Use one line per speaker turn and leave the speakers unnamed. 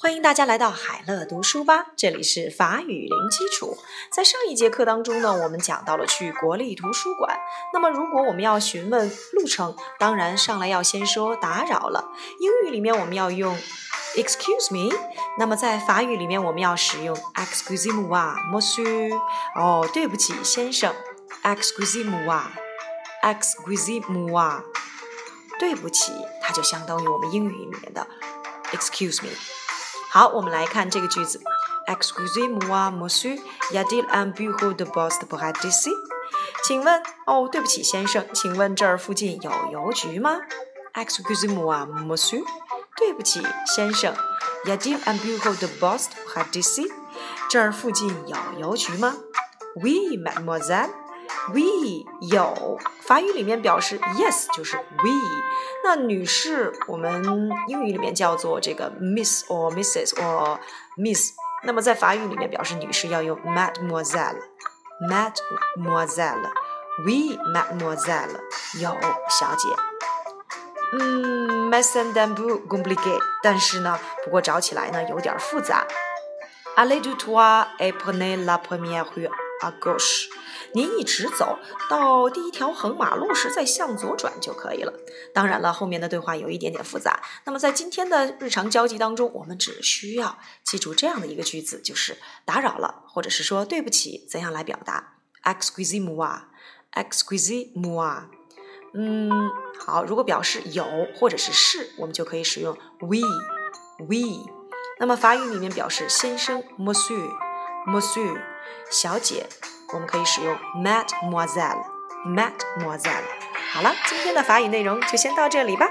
欢迎大家来到海乐读书吧，这里是法语零基础。在上一节课当中呢，我们讲到了去国立图书馆。那么，如果我们要询问路程，当然上来要先说打扰了。英语里面我们要用 excuse me，那么在法语里面我们要使用 excusez-moi，monsieur。哦，对不起，先生，excusez-moi，excusez-moi，对不起，它就相当于我们英语里面的 excuse me。好，我们来看这个句子：Excusez-moi, monsieur, y a-t-il un bureau de poste près d'ici？请问，哦，对不起，先生，请问这儿附近有邮局吗？Excusez-moi, monsieur，对不起，先生，y a-t-il un bureau de poste près d'ici？这儿附近有邮局吗？Oui, mademoiselle。We 有法语里面表示 yes 就是 we，那女士我们英语里面叫做这个 Miss or Mrs or Miss，那么在法语里面表示女士要用 Mademoiselle，Mademoiselle，We Mademoiselle 有小姐。嗯，mais c'est un peu compliqué，但是呢，不过找起来呢有点复杂。Allez du toit et prenez la première rue à gauche。您一直走到第一条横马路时，再向左转就可以了。当然了，后面的对话有一点点复杂。那么在今天的日常交际当中，我们只需要记住这样的一个句子，就是打扰了，或者是说对不起，怎样来表达？Excusez-moi，excusez-moi。嗯，好，如果表示有或者是是，我们就可以使用 we，we。那么法语里面表示先生，Monsieur，Monsieur，小姐。我们可以使用 Mademoiselle，Mademoiselle。好了，今天的法语内容就先到这里吧。